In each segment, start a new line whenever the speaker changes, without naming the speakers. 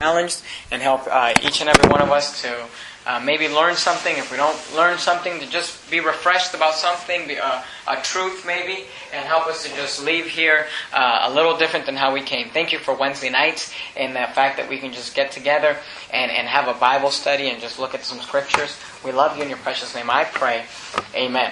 challenged and help uh, each and every one of us to uh, maybe learn something. If we don't learn something, to just be refreshed about something, be, uh, a truth maybe, and help us to just leave here uh, a little different than how we came. Thank you for Wednesday nights and the fact that we can just get together and, and have a Bible study and just look at some scriptures. We love you in your precious name. I pray. Amen.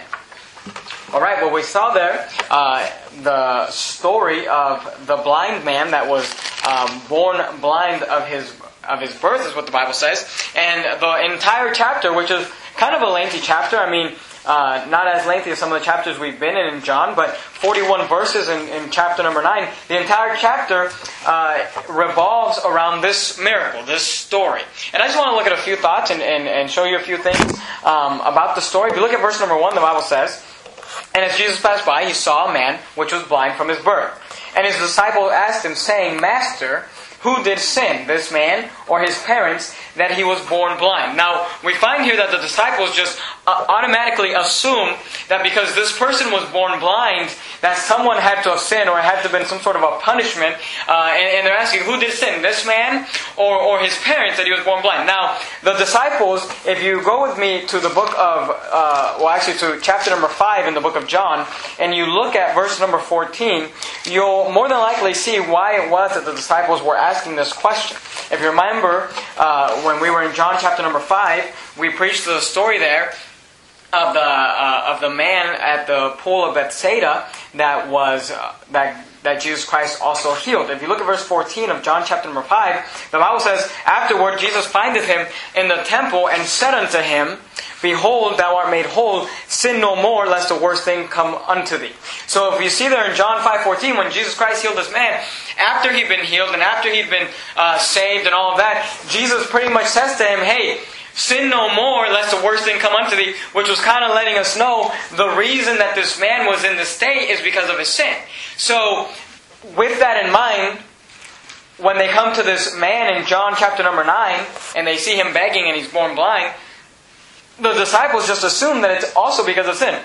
All right, well, we saw there uh, the story of the blind man that was um, born blind of his of his birth, is what the Bible says, and the entire chapter, which is kind of a lengthy chapter. I mean, uh, not as lengthy as some of the chapters we've been in in John, but 41 verses in, in chapter number 9. The entire chapter uh, revolves around this miracle, this story. And I just want to look at a few thoughts and, and, and show you a few things um, about the story. If you look at verse number 1, the Bible says, And as Jesus passed by, he saw a man which was blind from his birth. And his disciples asked him, saying, Master, who did sin, this man or his parents, that he was born blind? Now, we find here that the disciples just uh, automatically assume that because this person was born blind, that someone had to have sinned or had to have been some sort of a punishment. Uh, and, and, they're asking, who did sin, this man or, or his parents that he was born blind? Now, the disciples, if you go with me to the book of, uh, well, actually to chapter number 5 in the book of John, and you look at verse number 14, you'll more than likely see why it was that the disciples were asking this question. If you remember, uh, when we were in John chapter number 5, we preached the story there of the uh, of the man at the pool of Bethsaida that was uh, that that Jesus Christ also healed. If you look at verse 14 of John chapter number 5, the Bible says, Afterward Jesus findeth him in the temple and said unto him, Behold, thou art made whole, sin no more, lest a worse thing come unto thee. So if you see there in John 5.14, when Jesus Christ healed this man, after he'd been healed and after he'd been uh, saved and all of that, Jesus pretty much says to him, Hey, Sin no more, lest the worst thing come unto thee, which was kind of letting us know the reason that this man was in this state is because of his sin. So, with that in mind, when they come to this man in John chapter number 9, and they see him begging and he's born blind, the disciples just assume that it's also because of sin.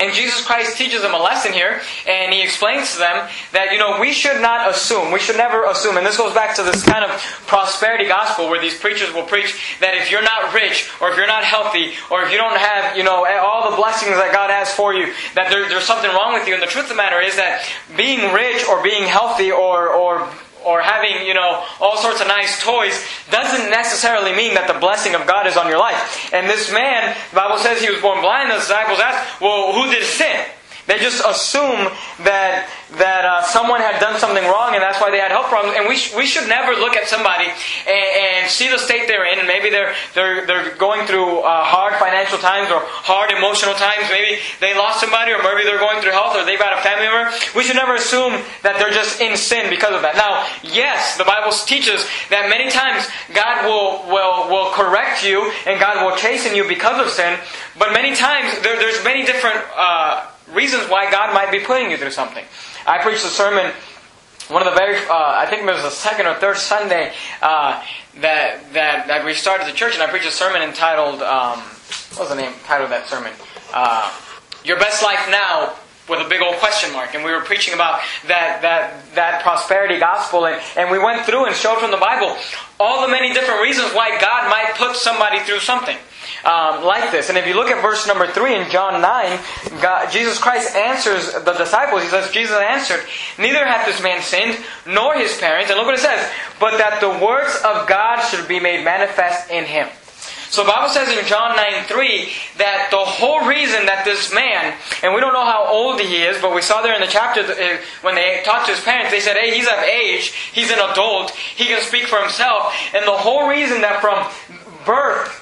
And Jesus Christ teaches them a lesson here, and he explains to them that, you know, we should not assume, we should never assume, and this goes back to this kind of prosperity gospel where these preachers will preach that if you're not rich, or if you're not healthy, or if you don't have, you know, all the blessings that God has for you, that there, there's something wrong with you. And the truth of the matter is that being rich, or being healthy, or, or or having, you know, all sorts of nice toys doesn't necessarily mean that the blessing of God is on your life. And this man, the Bible says he was born blind, the disciples asked, well, who did sin? They just assume that that uh, someone had done something wrong and that's why they had health problems. And we, sh- we should never look at somebody and, and, see the state they're in, and maybe they're they're they're going through uh, hard financial times or hard emotional times. Maybe they lost somebody, or maybe they're going through health, or they've got a family member. We should never assume that they're just in sin because of that. Now, yes, the Bible teaches that many times God will will will correct you and God will chasten you because of sin. But many times there, there's many different. Uh, reasons why God might be putting you through something. I preached a sermon one of the very, uh, I think it was the second or third Sunday uh, that, that that we started the church, and I preached a sermon entitled, um, what was the name, title of that sermon? Uh, Your Best Life Now with a big old question mark. And we were preaching about that, that, that prosperity gospel. And, and we went through and showed from the Bible all the many different reasons why God might put somebody through something um, like this. And if you look at verse number 3 in John 9, God, Jesus Christ answers the disciples. He says, Jesus answered, Neither hath this man sinned, nor his parents. And look what it says, but that the works of God should be made manifest in him. So Bible says in John 9 3 that the whole reason that this man, and we don't know how old he is, but we saw there in the chapter uh, when they talked to his parents, they said, hey, he's of age, he's an adult, he can speak for himself. And the whole reason that from birth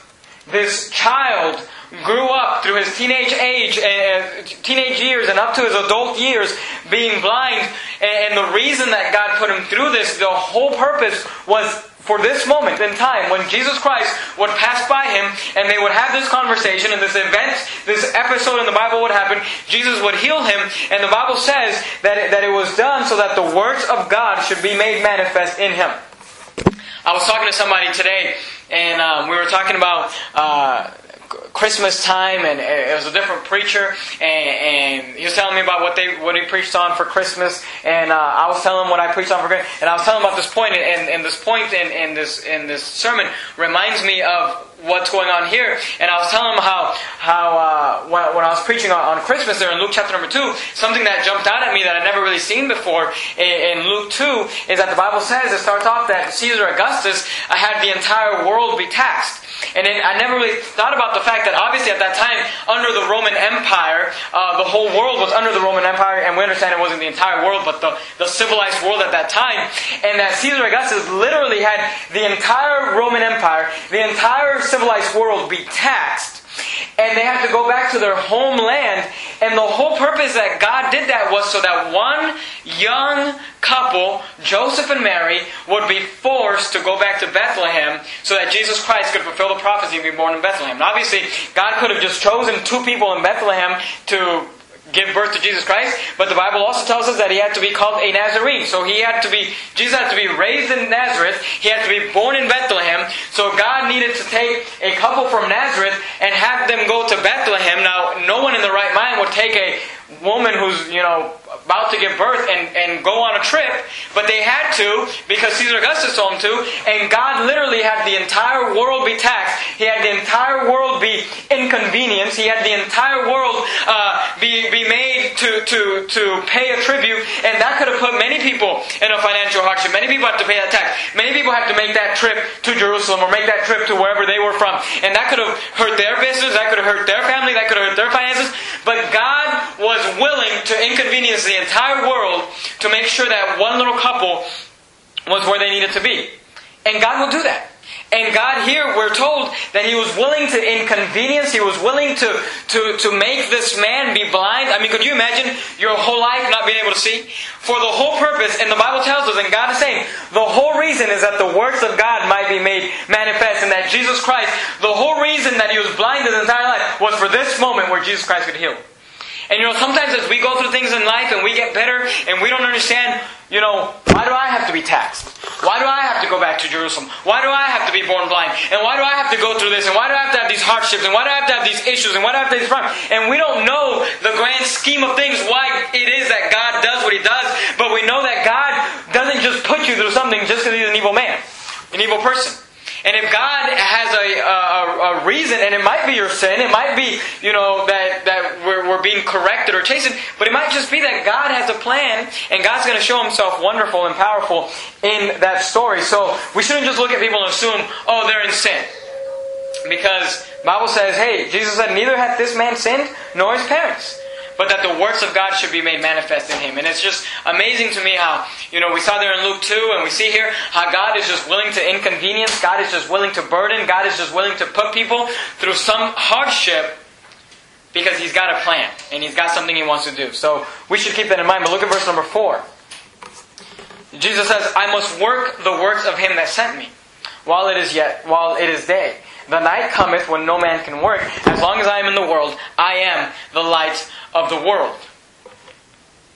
this child grew up through his teenage age and teenage years and up to his adult years being blind eh, and the reason that God put him through this the whole purpose was for this moment in time when Jesus Christ would pass by him and they would have this conversation and this event this episode in the Bible would happen Jesus would heal him and the Bible says that it, that it was done so that the works of God should be made manifest in him. I was talking to somebody today and um, we were talking about uh, Christmas time, and it was a different preacher, and, and, he was telling me about what they what he preached on for Christmas, and uh, I was telling him what I preached on for Christmas, and I was telling him about this point, and, and this point in, in this in this sermon reminds me of what's going on here. And I was telling him how how uh, when, when, I was preaching on, on, Christmas there in Luke chapter number two, something that jumped out at me that I'd never really seen before in, in Luke two is that the Bible says it starts off that Caesar Augustus had the entire world be taxed. And it, I never really thought about the fact that obviously at that time, under the Roman Empire, uh, the whole world was under the Roman Empire, and we understand it wasn't the entire world, but the, the civilized world at that time. And that Caesar Augustus literally had the entire Roman Empire, the entire civilized world be taxed and they had to go back to their homeland. And the whole purpose that God did that was so that one young couple, Joseph and Mary, would be forced to go back to Bethlehem so that Jesus Christ could fulfill the prophecy and be born in Bethlehem. Now, obviously, God could have just chosen two people in Bethlehem to give birth to Jesus Christ, but the Bible also tells us that he had to be called a Nazarene. So he had to be, Jesus had to be raised in Nazareth, he had to be born in Bethlehem, so God needed to take a couple from Nazareth and have them go to Bethlehem. Now, no one in the right mind would take a woman who's, you know, about to give birth and, and go on a trip, but they had to because Caesar Augustus told them to, and God literally had the entire world be taxed. He had the entire world be inconvenienced. He had the entire world uh, be, be made to, to, to pay a tribute, and that could have put many people in a financial hardship. Many people had to pay that tax. Many people had to make that trip to Jerusalem or make that trip to wherever they were from. And that could have hurt their business, that could have hurt their family, that could have hurt their finances. But God was willing to inconvenience the entire world to make sure that one little couple was where they needed to be. And God will do that. And God here, we're told that He was willing to inconvenience, He was willing to, to, to make this man be blind. I mean, could you imagine your whole life not being able to see? For the whole purpose, and the Bible tells us, and God is saying, the whole reason is that the works of God might be made manifest, and that Jesus Christ, the whole reason that He was blind his entire life was for this moment where Jesus Christ could heal. And you know, sometimes as we go through things in life and we get better and we don't understand, you know, why do I have to be taxed? Why do I have to go back to Jerusalem? Why do I have to be born blind? And why do I have to go through this? And why do I have to have these hardships? And why do I have to have these issues? And why do I have to have these problems? And we don't know the grand scheme of things, why it is that God does what He does, but we know that God doesn't just put you through something just because He's an evil man, an evil person. And if God has a, a, a, reason, and it might be your sin, it might be, you know, that, that we're, we're being corrected or chastened, but it might just be that God has a plan, and God's going to show Himself wonderful and powerful in that story. So we shouldn't just look at people and assume, oh, they're in sin. Because Bible says, hey, Jesus said, neither hath this man sinned, nor his parents but that the works of God should be made manifest in him. And it's just amazing to me how, you know, we saw there in Luke 2, and we see here how God is just willing to inconvenience, God is just willing to burden, God is just willing to put people through some hardship because he's got a plan and he's got something he wants to do. So we should keep that in mind. But look at verse number 4. Jesus says, I must work the works of him that sent me while it is yet while it is day. The night cometh when no man can work. As long as I am in the world, I am the light of the world.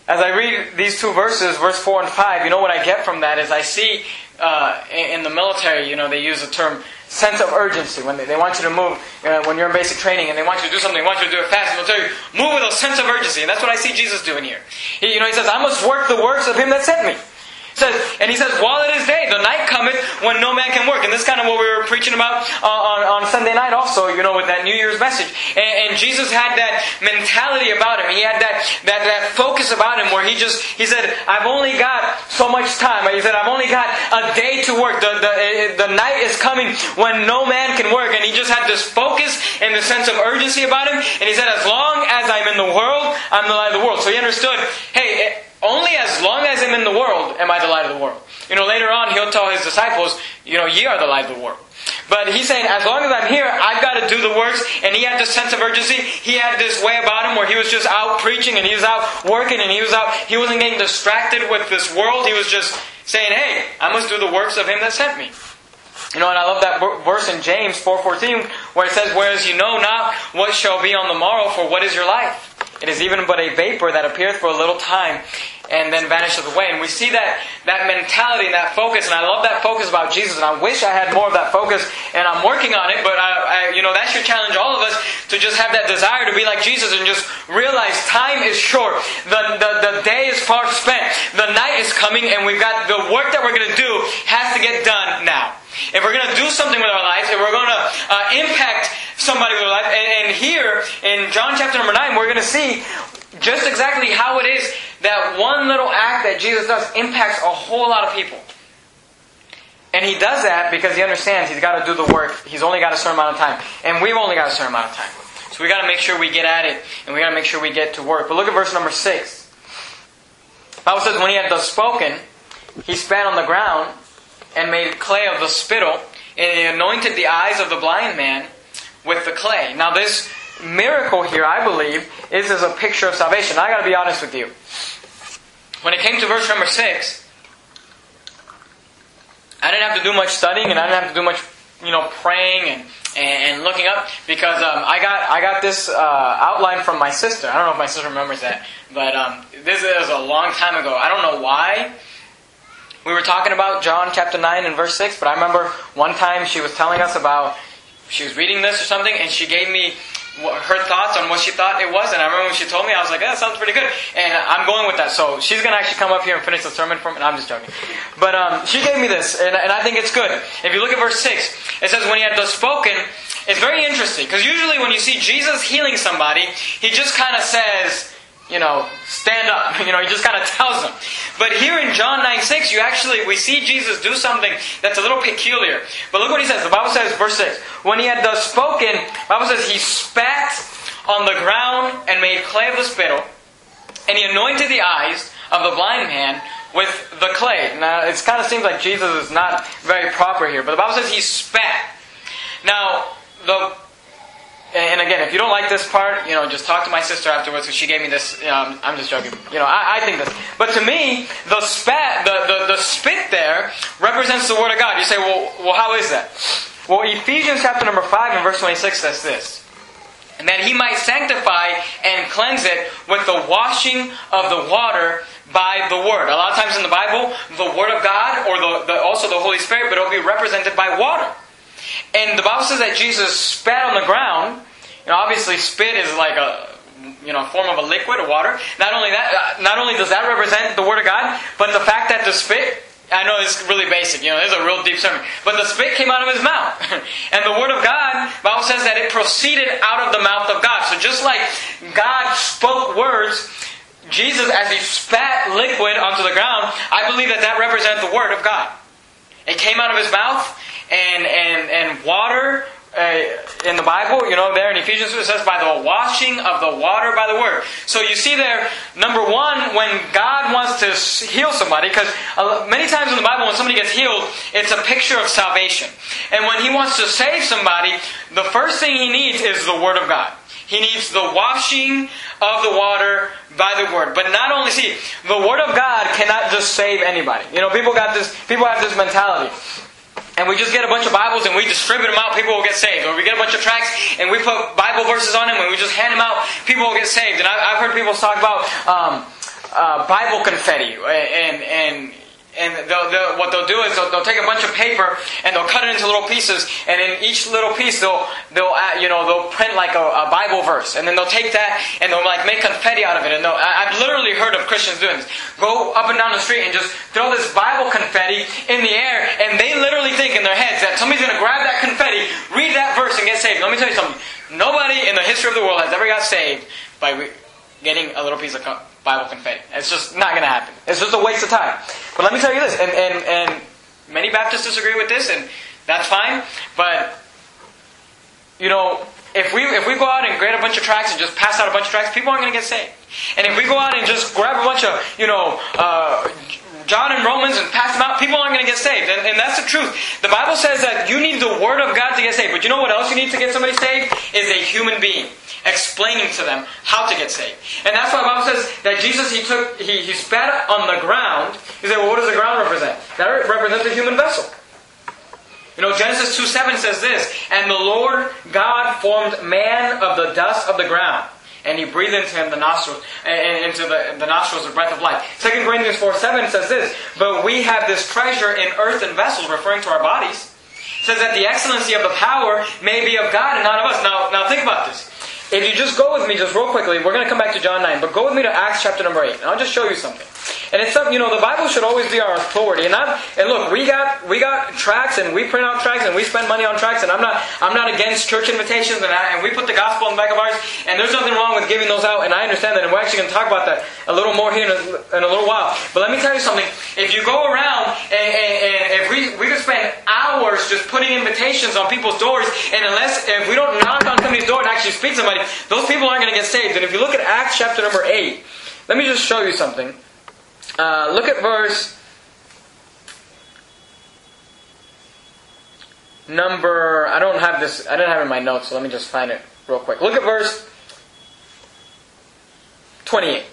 As I read these two verses, verse 4 and 5, you know what I get from that is I see uh, in the military, you know, they use the term sense of urgency. When they, they want you to move, uh, when you're in basic training and they want you to do something, they want you to do it fast, they'll tell you, move with a sense of urgency. And that's what I see Jesus doing here. He, you know, he says, I must work the works of him that sent me says, and he says, while it is day, the night cometh when no man can work. And this is kind of what we were preaching about uh, on, on Sunday night also, you know, with that New Year's message. And, and, Jesus had that mentality about him. He had that, that, that focus about him where he just, he said, I've only got so much time. He said, I've only got a day to work. The, the, eh, eh, the night is coming when no man can work. And he just had this focus and the sense of urgency about him. And he said, as long as I'm in the world, I'm the light of the world. So he understood, hey, eh, only as long as I'm in the world am I the light of the world. You know, later on he'll tell his disciples, you know, ye are the light of the world. But he's saying, as long as I'm here, I've got to do the works. And he had this sense of urgency. He had this way about him where he was just out preaching and he was out working and he was out, he wasn't getting distracted with this world. He was just saying, hey, I must do the works of him that sent me. You know, and I love that verse in James 4.14 where it says, Whereas you know not what shall be on the morrow, for what is your life? It is even but a vapor that appears for a little time and then vanishes away. And we see that, that mentality and that focus, and I love that focus about Jesus, and I wish I had more of that focus, and I'm working on it, but I, I, you know, that should challenge all of us to just have that desire to be like Jesus and just realize time is short. The, the, the day is far spent. The night is coming and we've got the work that we're going to do has to get done now. If we're going to do something with our lives, if we're going to uh, impact somebody our life, and, and here in John chapter number 9, we're going to see just exactly how it is that one little act that Jesus does impacts a whole lot of people. And he does that because he understands he's got to do the work. He's only got a certain amount of time. And we've only got a certain amount of time. So we got to make sure we get at it and we got to make sure we get to work. But look at verse number 6. The Bible says, When he had thus spoken, he spat on the ground and made clay of the spittle, and he anointed the eyes of the blind man with the clay. Now, this miracle here, I believe, is as a picture of salvation. I got to be honest with you. When it came to verse number 6, I didn't have to do much studying and I didn't have to do much, you know, praying and, and, looking up because um, I got I got this uh, outline from my sister. I don't know if my sister remembers that, but um, this is a long time ago. I don't know why. We were talking about John chapter 9 and verse 6, but I remember one time she was telling us about, she was reading this or something, and she gave me her thoughts on what she thought it was. And I remember when she told me, I was like, that sounds pretty good. And I'm going with that. So she's going to actually come up here and finish the sermon for me. And I'm just joking. But um, she gave me this, and, and I think it's good. If you look at verse 6, it says, when he had thus spoken, it's very interesting. Because usually when you see Jesus healing somebody, he just kind of says, you know, stand up. You know, he just kind of tells them. But here in John 9 6, you actually, we see Jesus do something that's a little peculiar. But look what he says. The Bible says, verse 6, when he had thus spoken, the Bible says he spat on the ground and made clay of the spittle, and he anointed the eyes of the blind man with the clay. Now, it kind of seems like Jesus is not very proper here, but the Bible says he spat. Now, the and again, if you don't like this part, you know, just talk to my sister afterwards because she gave me this. Know, I'm just joking. You know, I, I, think this. But to me, the spat, the, the, the spit there represents the Word of God. You say, well, well, how is that? Well, Ephesians chapter number 5 and verse 26 says this. And that he might sanctify and cleanse it with the washing of the water by the Word. A lot of times in the Bible, the Word of God, or the, the also the Holy Spirit, but it'll be represented by water. And the Bible says that Jesus spat on the ground. You know, obviously, spit is like a you know form of a liquid, a water. Not only that, uh, not only does that represent the Word of God, but the fact that the spit. I know it's really basic, you know, it's a real deep sermon. But the spit came out of his mouth. and the Word of God, Bible says that it proceeded out of the mouth of God. So just like God spoke words, Jesus, as he spat liquid onto the ground, I believe that that represents the Word of God. It came out of his mouth, and, and, and water uh, in the Bible, you know, there in Ephesians it says by the washing of the water by the word. So you see there, number one, when God wants to heal somebody, because many times in the Bible when somebody gets healed, it's a picture of salvation. And when He wants to save somebody, the first thing He needs is the Word of God. He needs the washing of the water by the word. But not only see, the word of God cannot just save anybody. You know, people got this people have this mentality and we just get a bunch of Bibles and we distribute them out, people will get saved. Or we get a bunch of tracts and we put Bible verses on them and we just hand them out, people will get saved. And I've heard people talk about um, uh, Bible confetti and and and they'll, they'll, what they'll do is they'll, they'll, take a bunch of paper and they'll cut it into little pieces, and in each little piece they'll they'll add, you know they'll print like a, a, Bible verse, and then they'll take that and they'll like make confetti out of it. And I, I've literally heard of Christians doing this. Go up and down the street and just throw this Bible confetti in the air, and they literally think in their heads that somebody's going to grab that confetti, read that verse, and get saved. Let me tell you something. Nobody in the history of the world has ever got saved by getting a little piece of Bible confetti. It's just not going to happen. It's just a waste of time. But let me tell you this, and, and, and many Baptists disagree with this, and that's fine. But, you know, if we if we go out and grade a bunch of tracts and just pass out a bunch of tracts, people aren't going to get saved. And if we go out and just grab a bunch of, you know, uh, John and Romans and pass them out, people aren't going to get saved. And, and, that's the truth. The Bible says that you need the Word of God to get saved. But you know what else you need to get somebody saved? Is a human being explaining to them how to get saved. And that's why the Bible says that Jesus, he took, he, he spat on the ground. He said, well, what does the ground represent? That represents a human vessel. You know, Genesis 2 7 says this, And the Lord God formed man of the dust of the ground and he breathed into him the nostrils, into the, the nostrils the breath of life. 2 Corinthians 4 7 says this, But we have this treasure in earthen vessels, referring to our bodies. It says that the excellency of the power may be of God and not of us. Now, now think about this. If you just go with me, just real quickly, we're going to come back to John 9, but go with me to Acts chapter number 8, and I'll just show you something. And it's something, you know, the Bible should always be our authority. And I'm, and look, we got we got tracts and we print out tracts and we spend money on tracts. And I'm not I'm not against church invitations and, I, and we put the gospel in the back of ours. And there's nothing wrong with giving those out. And I understand that. And we're actually going to talk about that a little more here in a, in a little while. But let me tell you something. If you go around and, and, and if we we could spend hours just putting invitations on people's doors, and unless if we don't knock on somebody's door and actually speak to somebody, those people aren't going to get saved. And if you look at Acts chapter number eight, let me just show you something. Uh, look at verse number. I don't have this. I didn't have it in my notes, so let me just find it real quick. Look at verse twenty-eight.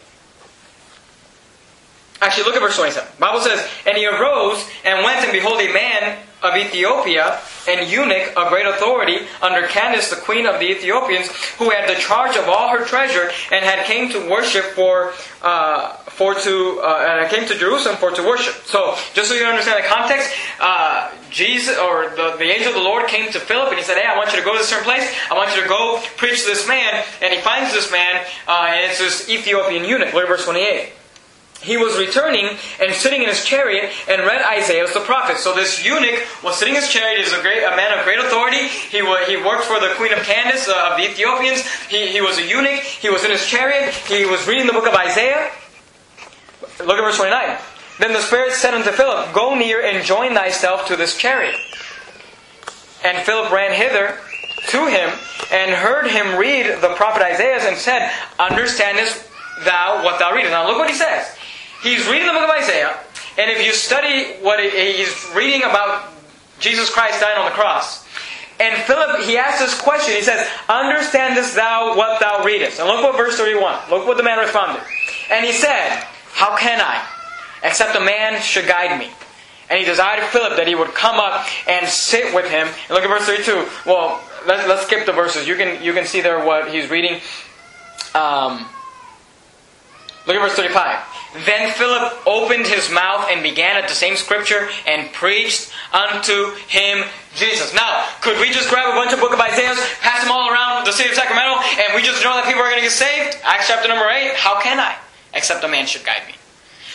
Actually, look at verse 27. Bible says, And he arose and went, and behold, a man of Ethiopia, an eunuch of great authority, under Candace, the queen of the Ethiopians, who had the charge of all her treasure, and had came to worship for, uh, for to, uh, came to Jerusalem for to worship. So, just so you understand the context, uh, Jesus, or the, the angel of the Lord came to Philip, and he said, Hey, I want you to go to a certain place. I want you to go preach to this man. And he finds this man, uh, and it's this Ethiopian eunuch. Look at verse 28 he was returning and sitting in his chariot and read Isaiah the prophet. So this eunuch was sitting in his chariot. He's a great, a man of great authority. He, he worked for the queen of Candace uh, of the Ethiopians. He, he was a eunuch. He was in his chariot. He was reading the book of Isaiah. Look at verse 29. Then the Spirit said unto Philip, Go near and join thyself to this chariot. And Philip ran hither to him and heard him read the prophet Isaiah and said, Understandest thou what thou readest? Now look what he says. He's reading the book of Isaiah, and if you study what he's reading about Jesus Christ dying on the cross, and Philip, he asks this question. He says, Understandest thou what thou readest? And look what verse 31. Look what the man responded. And he said, How can I, except a man should guide me? And he desired Philip that he would come up and sit with him. And look at verse 32. Well, let's, let's skip the verses. You can, you can see there what he's reading. Um, look at verse 35. Then Philip opened his mouth and began at the same scripture and preached unto him Jesus. Now, could we just grab a bunch of book of Isaiahs, pass them all around the city of Sacramento, and we just know that people are going to get saved? Acts chapter number 8. How can I? Except a man should guide me.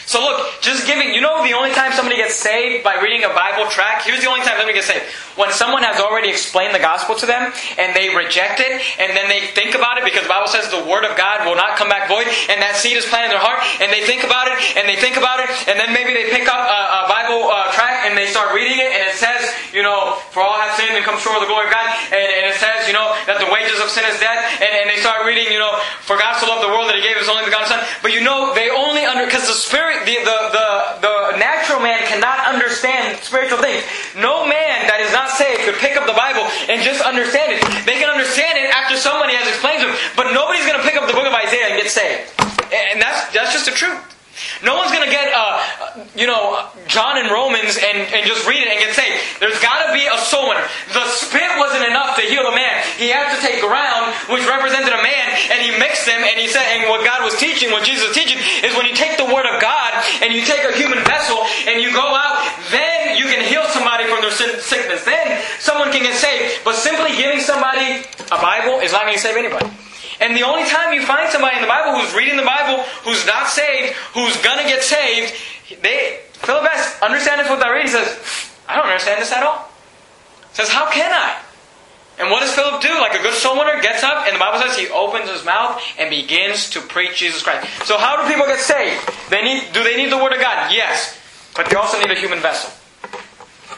So look, just giving, you know the only time somebody gets saved by reading a Bible tract? Here's the only time somebody gets saved. When someone has already explained the gospel to them, and they reject it, and then they think about it, because the Bible says the word of God will not come back void, and that seed is planted in their heart, and they think about it, and they think about it, and then maybe they pick up a, a Bible uh, tract, and they start reading it, and it says, you know, for all have sinned and come short of the glory of God, and, and it says, you know, that the wages of sin is death, and, and they start reading, you know, for God so loved the world that He gave His only begotten Son, but you know, they only under, because the Spirit the, the, the, the natural man cannot understand spiritual things. No man that is not saved could pick up the Bible and just understand it. They can understand it after somebody has explained to them, but nobody's going to pick up the book of Isaiah and get saved. And that's, that's just the truth. No one's going to get, uh, you know, John and Romans and, and just read it and get saved. There's got to be a sower. The spit wasn't enough to heal a man. He had to take ground, which represented a man, and he mixed them. And he said, and what God was teaching, what Jesus was teaching, is when you take the word of God and you take a human vessel and you go out, then you can heal somebody from their sickness. Then someone can get saved. But simply giving somebody a Bible is not going to save anybody. And the only time you find somebody in the Bible who's reading the Bible, who's not saved, who's gonna get saved, they Philip asks, understand this what I read? He says, I don't understand this at all. Says, How can I? And what does Philip do? Like a good soul winner, gets up, and the Bible says he opens his mouth and begins to preach Jesus Christ. So how do people get saved? They need do they need the Word of God? Yes. But they also need a human vessel.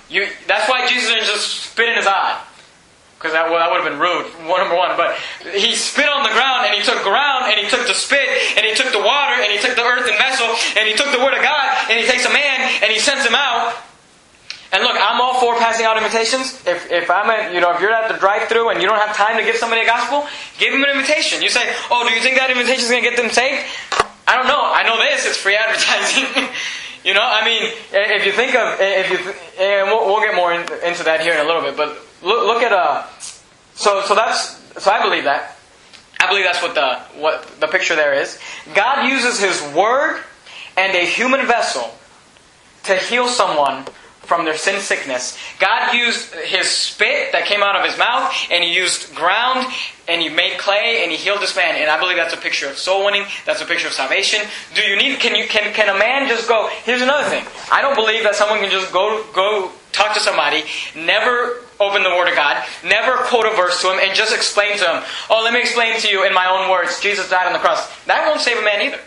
You, that's why Jesus didn't just spit in his eye because that, well, that would have been rude, number one. But he spit on the ground, and he took ground, and he took the spit, and he took the water, and he took the earthen vessel, and he took the word of God, and he takes a man, and he sends him out. And look, I'm all for passing out invitations. If, if I'm at, you know, if you're at the drive-through and you don't have time to give somebody a gospel, give them an invitation. You say, "Oh, do you think that invitation is going to get them saved?" I don't know. I know this. It's free advertising. you know, I mean, if you think of, if you, and we'll, we'll get more in, into that here in a little bit, but Look, look at uh, so so that's so I believe that. I believe that's what the what the picture there is. God uses His word and a human vessel to heal someone from their sin sickness. God used his spit that came out of his mouth, and he used ground, and he made clay, and he healed this man. And I believe that's a picture of soul winning. That's a picture of salvation. Do you need? Can you? Can can a man just go? Here's another thing. I don't believe that someone can just go go talk to somebody, never open the Word of God, never quote a verse to him, and just explain to him. Oh, let me explain to you in my own words. Jesus died on the cross. That won't save a man either.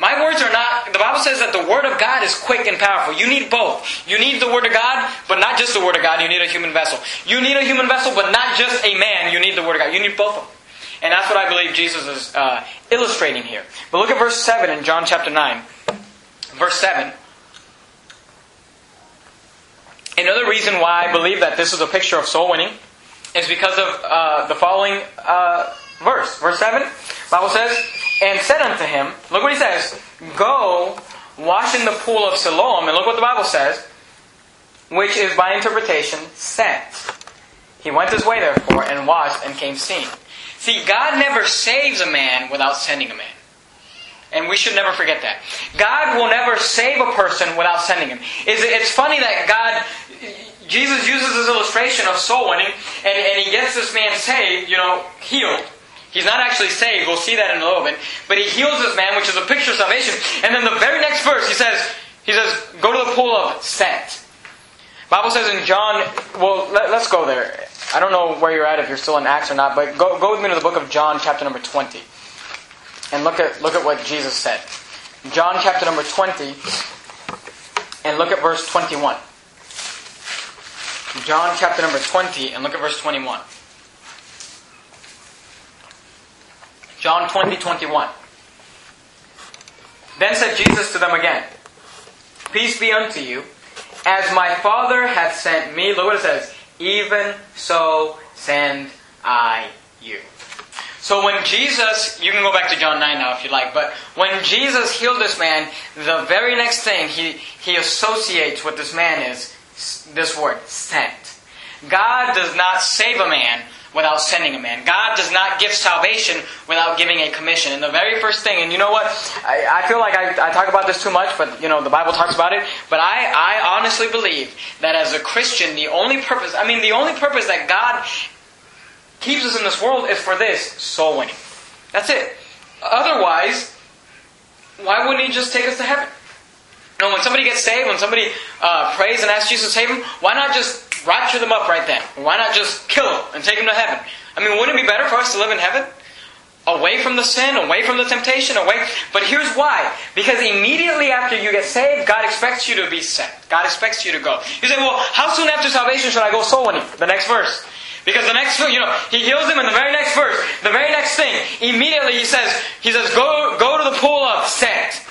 My words are not, the Bible says that the Word of God is quick and powerful. You need both. You need the Word of God, but not just the Word of God. You need a human vessel. You need a human vessel, but not just a man. You need the Word of God. You need both of them. And that's what I believe Jesus is uh, illustrating here. But look at verse 7 in John chapter 9. Verse 7. Another reason why I believe that this is a picture of soul winning is because of uh, the following uh, verse. Verse 7, Bible says, And said unto him, look what he says, Go wash in the pool of Siloam, and look what the Bible says, which is by interpretation sent. He went his way therefore and washed and came seeing. See, God never saves a man without sending a man. And we should never forget that. God will never save a person without sending him. It's funny that God, Jesus uses this illustration of soul winning, and, and he gets this man saved, you know, healed. He's not actually saved. We'll see that in a little bit. But he heals this man, which is a picture of salvation. And then the very next verse, he says, he says, go to the pool of sent. Bible says in John, well, let, us go there. I don't know where you're at, if you're still in Acts or not, but go, go with me to the book of John, chapter number 20. And look at, look at what Jesus said. John chapter number 20, and look at verse 21. John chapter number 20, and look at verse 21. John 20, 21. Then said Jesus to them again, Peace be unto you. As my Father hath sent me, look what it says, even so send I you. So when Jesus, you can go back to John 9 now if you like, but when Jesus healed this man, the very next thing he, he associates with this man is this word, sent. God does not save a man without sending a man. God does not give salvation without giving a commission. And the very first thing, and you know what? I, I feel like I, I, talk about this too much, but you know, the Bible talks about it. But I, I honestly believe that as a Christian, the only purpose, I mean, the only purpose that God keeps us in this world is for this soul winning. That's it. Otherwise, why wouldn't He just take us to heaven? Know, when somebody gets saved, when somebody uh, prays and asks Jesus to save them, why not just rapture them up right then? Why not just kill them and take them to heaven? I mean, wouldn't it be better for us to live in heaven? Away from the sin, away from the temptation, away. But here's why. Because immediately after you get saved, God expects you to be sent. God expects you to go. You say, well, how soon after salvation should I go soul winning? The next verse. Because the next, you know, he heals him in the very next verse. The very next thing, immediately he says, he says, go, go to the pool of sent.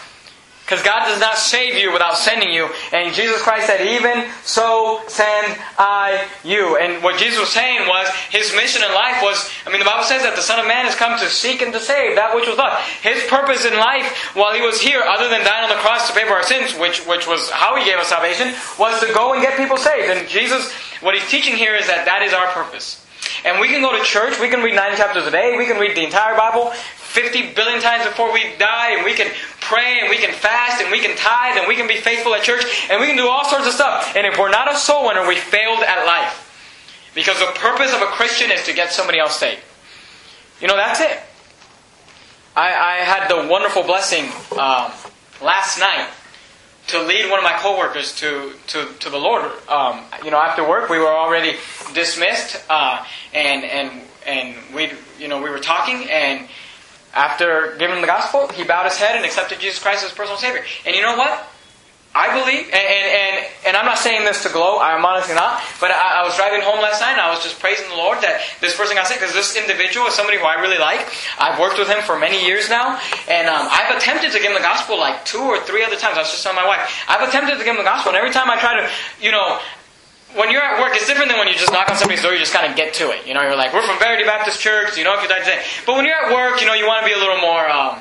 Because God does not save you without sending you. And Jesus Christ said, Even so send I you. And what Jesus was saying was, his mission in life was, I mean, the Bible says that the Son of Man has come to seek and to save that which was lost. His purpose in life while he was here, other than dying on the cross to pay for our sins, which, which was how he gave us salvation, was to go and get people saved. And Jesus, what he's teaching here is that that is our purpose. And we can go to church, we can read nine chapters a day, we can read the entire Bible 50 billion times before we die, and we can pray, and we can fast, and we can tithe, and we can be faithful at church, and we can do all sorts of stuff. And if we're not a soul winner, we failed at life. Because the purpose of a Christian is to get somebody else saved. You know, that's it. I, I had the wonderful blessing um, last night to lead one of my coworkers to, to, to the Lord. Um, you know, after work, we were already dismissed, uh, and and and we you know we were talking, and after giving the gospel, he bowed his head and accepted Jesus Christ as his personal Savior. And you know what? I believe, and, and, and, and, I'm not saying this to gloat, I'm honestly not, but I, I, was driving home last night and I was just praising the Lord that this person got saved because this individual is somebody who I really like. I've worked with him for many years now, and um, I've attempted to give him the gospel like two or three other times. I was just telling my wife, I've attempted to give him the gospel, and every time I try to, you know, when you're at work, it's different than when you just knock on somebody's door, you just kind of get to it. You know, you're like, we're from Verity Baptist Church, you know, if you die today. But when you're at work, you know, you want to be a little more um,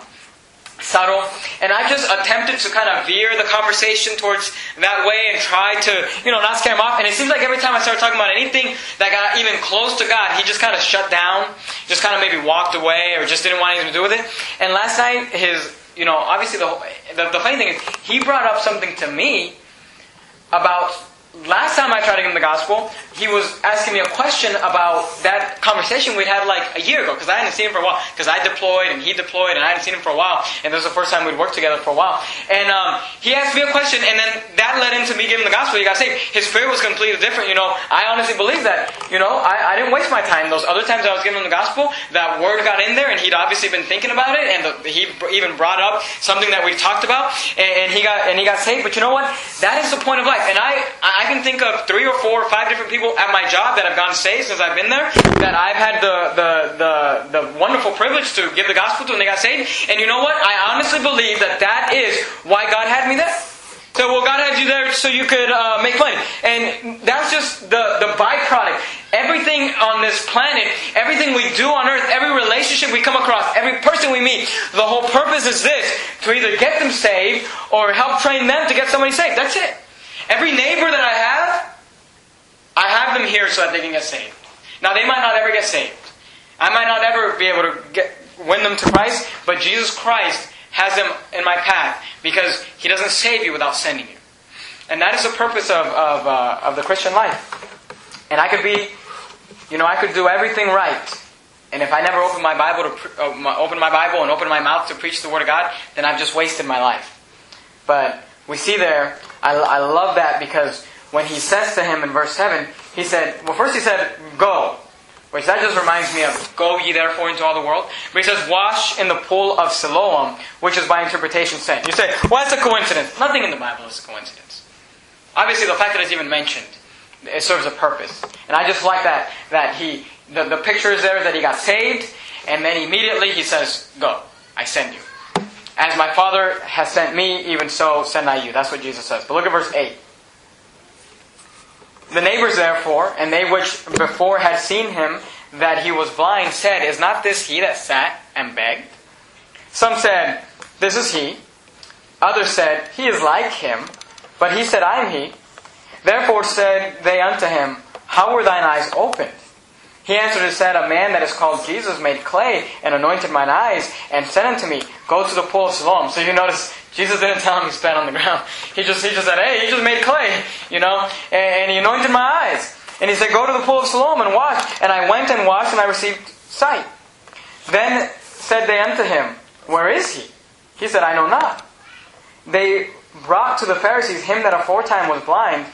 subtle. And I just attempted to kind of veer the conversation towards that way and try to, you know, not scare him off. And it seems like every time I started talking about anything that got even close to God, he just kind of shut down, just kind of maybe walked away or just didn't want anything to do with it. And last night, his, you know, obviously the, the, the funny thing is, he brought up something to me about last time I tried to give him the gospel, he was asking me a question about that conversation we'd had like a year ago because I hadn't seen him for a while because I deployed and he deployed and I hadn't seen him for a while and this was the first time we'd worked together for a while. And um, he asked me a question and then that led into me giving the gospel. He got saved. His spirit was completely different. You know, I honestly believe that. You know, I, I didn't waste my time. Those other times I was giving him the gospel, that word got in there and he'd obviously been thinking about it and the, he even brought up something that we talked about and, and he got and he got saved. But you know what? That is the point of life. And I I can think of three or four or five different people at my job that have gone saved since I've been there, that I've had the, the, the, the wonderful privilege to give the gospel to and they got saved. And you know what? I honestly believe that that is why God had me there. So, well, God had you there so you could uh, make money. And that's just the, the byproduct. Everything on this planet, everything we do on earth, every relationship we come across, every person we meet, the whole purpose is this to either get them saved or help train them to get somebody saved. That's it. Every neighbor that I have, I have them here so that they can get saved. Now, they might not ever get saved. I might not ever be able to get, win them to Christ, but Jesus Christ has them in my path because He doesn't save you without sending you. And that is the purpose of, of, uh, of the Christian life. And I could be, you know, I could do everything right. And if I never open my Bible to uh, open my Bible and open my mouth to preach the Word of God, then I've just wasted my life. But we see there I, I love that because when he says to him in verse 7, he said, well, first he said, go. Which that just reminds me of, go ye therefore into all the world. But he says, wash in the pool of Siloam, which is by interpretation sent. You say, well, that's a coincidence. Nothing in the Bible is a coincidence. Obviously, the fact that it's even mentioned, it serves a purpose. And I just like that, that he, the, the picture is there that he got saved, and then immediately he says, go, I send you. As my Father has sent me, even so send I you. That's what Jesus says. But look at verse 8. The neighbors, therefore, and they which before had seen him that he was blind, said, Is not this he that sat and begged? Some said, This is he. Others said, He is like him. But he said, I am he. Therefore said they unto him, How were thine eyes opened? He answered and said, A man that is called Jesus made clay and anointed mine eyes and said unto me, Go to the pool of Siloam. So you notice Jesus didn't tell him he spat on the ground. He just he just said, Hey, he just made clay, you know, and, he anointed my eyes. And he said, Go to the pool of Siloam and wash. And I went and washed and I received sight. Then said they unto him, Where is he? He said, I know not. They brought to the Pharisees him that aforetime was blind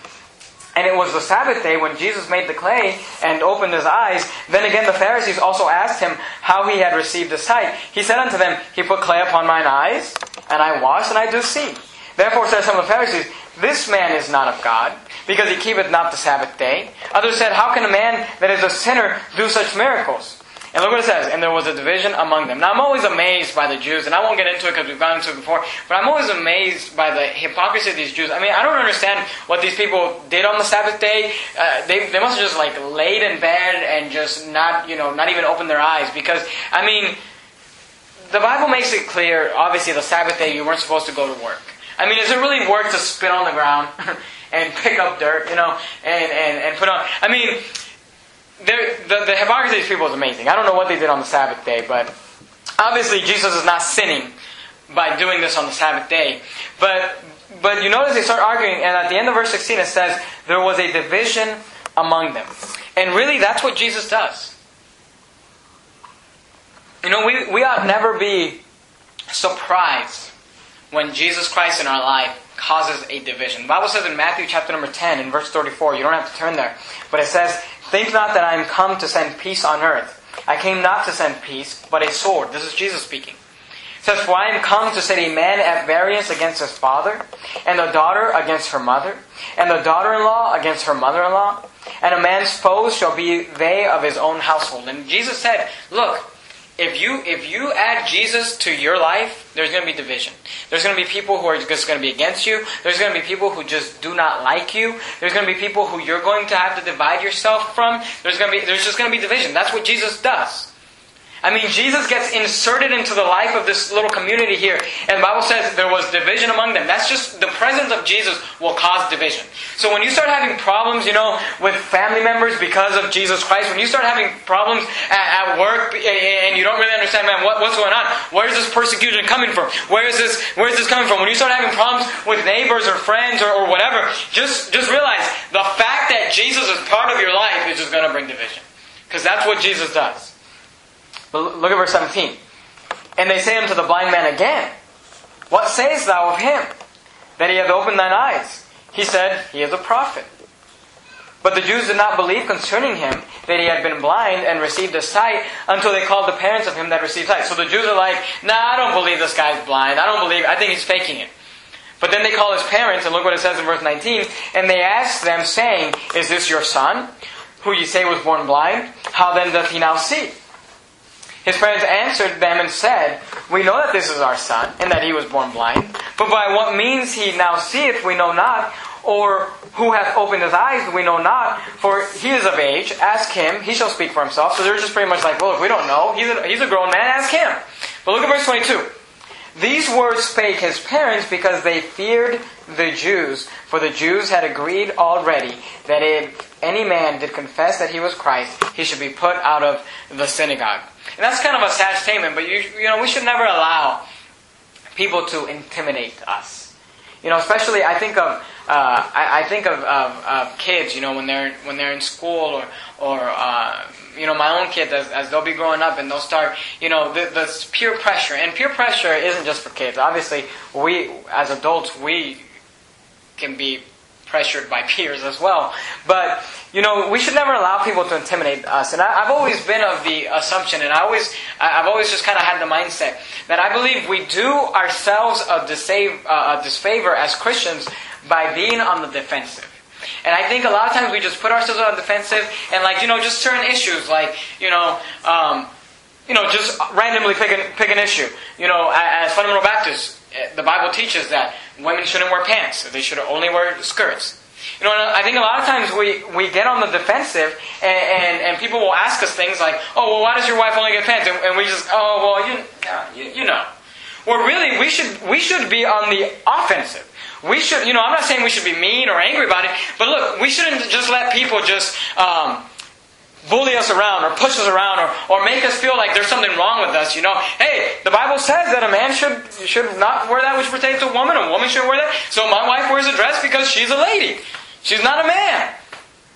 and it was the Sabbath day when Jesus made the clay and opened his eyes. Then again the Pharisees also asked him how he had received the sight. He said unto them, He put clay upon mine eyes, and I washed, and I do see. Therefore said some of the Pharisees, This man is not of God, because he keepeth not the Sabbath day. Others said, How can a man that is a sinner do such miracles? And look what it says. And there was a division among them. Now I'm always amazed by the Jews, and I won't get into it because we've gone into it before, but I'm always amazed by the hypocrisy of these Jews. I mean, I don't understand what these people did on the Sabbath day. Uh, they, they must have just like laid in bed and just not, you know, not even opened their eyes because, I mean, the Bible makes it clear, obviously the Sabbath day you weren't supposed to go to work. I mean, is it really work to spit on the ground and pick up dirt, you know, and, and, and put on, I mean, the, the hypocrisy of these people is amazing. I don't know what they did on the Sabbath day, but obviously Jesus is not sinning by doing this on the Sabbath day. But but you notice they start arguing, and at the end of verse 16 it says, there was a division among them. And really, that's what Jesus does. You know, we, we ought never be surprised when Jesus Christ in our life causes a division. The Bible says in Matthew chapter number 10, in verse 34, you don't have to turn there, but it says, Think not that I am come to send peace on earth. I came not to send peace, but a sword. This is Jesus speaking. Says, For I am come to set a man at variance against his father, and a daughter against her mother, and the daughter in law against her mother in law, and a man's foes shall be they of his own household. And Jesus said, Look, if you if you add Jesus to your life, there's going to be division. There's going to be people who are just going to be against you. There's going to be people who just do not like you. There's going to be people who you're going to have to divide yourself from. There's going to be there's just going to be division. That's what Jesus does. I mean, Jesus gets inserted into the life of this little community here. And the Bible says there was division among them. That's just the presence of Jesus will cause division. So when you start having problems, you know, with family members because of Jesus Christ, when you start having problems at, at work and you don't really understand, man, what, what's going on? Where is this persecution coming from? Where is this, where is this coming from? When you start having problems with neighbors or friends or, or whatever, just, just realize the fact that Jesus is part of your life is just going to bring division. Because that's what Jesus does. But look at verse 17. And they say unto the blind man again, What sayest thou of him? That he hath opened thine eyes. He said, He is a prophet. But the Jews did not believe concerning him that he had been blind and received a sight until they called the parents of him that received sight. So the Jews are like, Nah, I don't believe this guy's blind. I don't believe, I think he's faking it. But then they call his parents, and look what it says in verse 19. And they ask them, saying, Is this your son, who ye say was born blind? How then doth he now see? His parents answered them and said, We know that this is our son, and that he was born blind. But by what means he now seeth, we know not. Or who hath opened his eyes, we know not. For he is of age. Ask him, he shall speak for himself. So they're just pretty much like, Well, if we don't know, he's a, he's a grown man, ask him. But look at verse 22. These words spake his parents because they feared the Jews. For the Jews had agreed already that if any man did confess that he was Christ, he should be put out of the synagogue. And that's kind of a sad statement, but you, you know, we should never allow people to intimidate us. You know, especially I think of uh, I, I, think of, of, of, kids. You know, when they're when they're in school or or uh, you know my own kids as, as they'll be growing up and they'll start you know the, the peer pressure and peer pressure isn't just for kids. Obviously, we as adults we can be pressured by peers as well. But, you know, we should never allow people to intimidate us. And I, have always been of the assumption, and I always, I've always just kind of had the mindset that I believe we do ourselves a, uh, a disfavor as Christians by being on the defensive. And I think a lot of times we just put ourselves on the defensive and like, you know, just certain issues like, you know, um, you know, just randomly pick an, pick an issue. You know, as fundamental Baptists, the Bible teaches that women shouldn't wear pants. They should only wear skirts. You know, I think a lot of times we, we get on the defensive and, and, and people will ask us things like, oh, well, why does your wife only get pants? And, and we just, oh, well, you, you, you know. Well, really, we should, we should be on the offensive. We should, you know, I'm not saying we should be mean or angry about it, but look, we shouldn't just let people just um, bully us around or push us around or, or make us feel like there's something wrong with us. You know, hey, the Bible says that a man should should not wear that which pertains to a woman. A woman should wear that. So my wife wears a dress because she's a lady. She's not a man.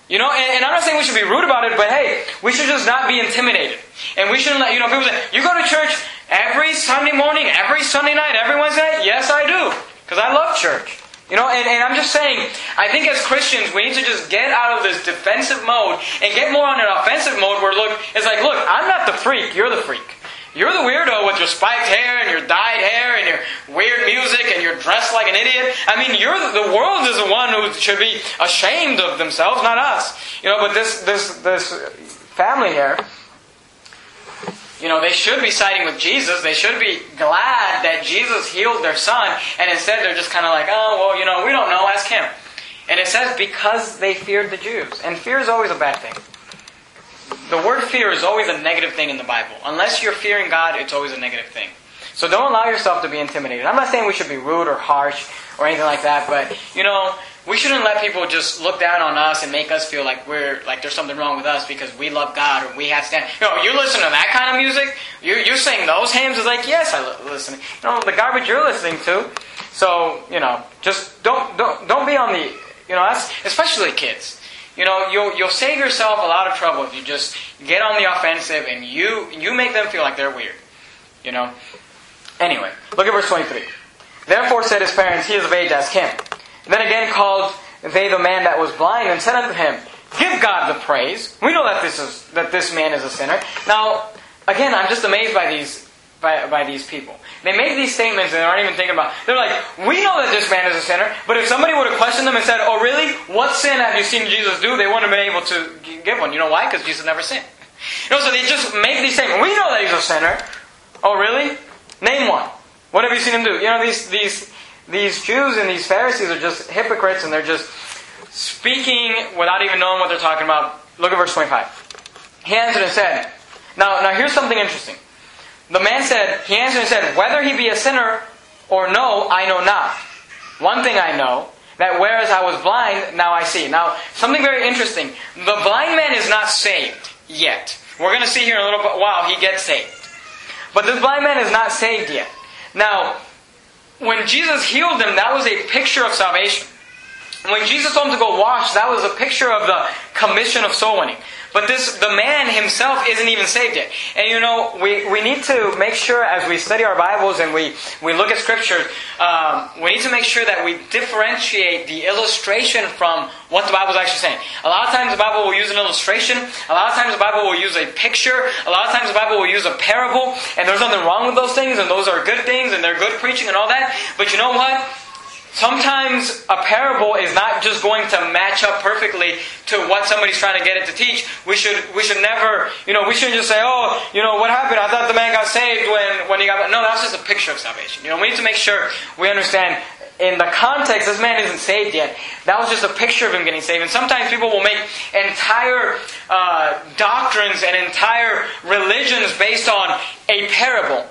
You know, and, and, I'm not saying we should be rude about it, but hey, we should just not be intimidated. And we shouldn't let, you know, people say, you go to church every Sunday morning, every Sunday night, every Wednesday night? Yes, I do. Because I love church. You know, and, and I'm just saying, I think as Christians, we need to just get out of this defensive mode and get more on an offensive mode where, look, it's like, look, I'm not the freak, you're the freak. You're the weirdo with your spiked hair and your dyed hair and your weird music and you're dressed like an idiot. I mean, you're the, world is the one who should be ashamed of themselves, not us. You know, but this this this family here, you know, they should be siding with Jesus. They should be glad that Jesus healed their son. And instead, they're just kind of like, oh, well, you know, we don't know. Ask him. And it says because they feared the Jews. And fear is always a bad thing. The word fear is always a negative thing in the Bible. Unless you're fearing God, it's always a negative thing. So don't allow yourself to be intimidated. I'm not saying we should be rude or harsh or anything like that, but, you know, we shouldn't let people just look down on us and make us feel like we're like there's something wrong with us because we love God or we have stand. You know, you listen to that kind of music. You you sing those hymns. Is like yes, I listen. You know the garbage you're listening to. So you know, just don't don't don't be on the you know that's especially kids. You know, you'll you'll save yourself a lot of trouble if you just get on the offensive and you you make them feel like they're weird. You know. Anyway, look at verse twenty three. Therefore said his parents, He is of age, ask him. Then again called they the man that was blind and said unto him, Give God the praise. We know that this is that this man is a sinner. Now, again, I'm just amazed by these by, by these people. They make these statements and they aren't even thinking about. They're like, we know that this man is a sinner, but if somebody would have questioned them and said, "Oh, really? What sin have you seen Jesus do?" They wouldn't have been able to give one. You know why? Because Jesus never sinned. You know, so they just make these statements. We know that he's a sinner. Oh, really? Name one. What have you seen him do? You know, these these these Jews and these Pharisees are just hypocrites and they're just speaking without even knowing what they're talking about. Look at verse 25. He answered and said, Now, now here's something interesting. The man said, he answered and said, Whether he be a sinner or no, I know not. One thing I know, that whereas I was blind, now I see. Now, something very interesting. The blind man is not saved yet. We're going to see here in a little while he gets saved. But this blind man is not saved yet. Now, when Jesus healed them, that was a picture of salvation. When Jesus told them to go wash, that was a picture of the commission of soul winning. But this, the man himself isn't even saved yet. And you know, we, we need to make sure as we study our Bibles and we, we look at scriptures, um, we need to make sure that we differentiate the illustration from what the Bible is actually saying. A lot of times the Bible will use an illustration. A lot of times the Bible will use a picture. A lot of times the Bible will use a parable. And there's nothing wrong with those things and those are good things and they're good preaching and all that. But you know what? Sometimes a parable is not just going to match up perfectly to what somebody's trying to get it to teach. We should we should never you know we shouldn't just say oh you know what happened I thought the man got saved when when he got no that's just a picture of salvation. You know we need to make sure we understand in the context this man isn't saved yet. That was just a picture of him getting saved. And sometimes people will make entire uh, doctrines and entire religions based on a parable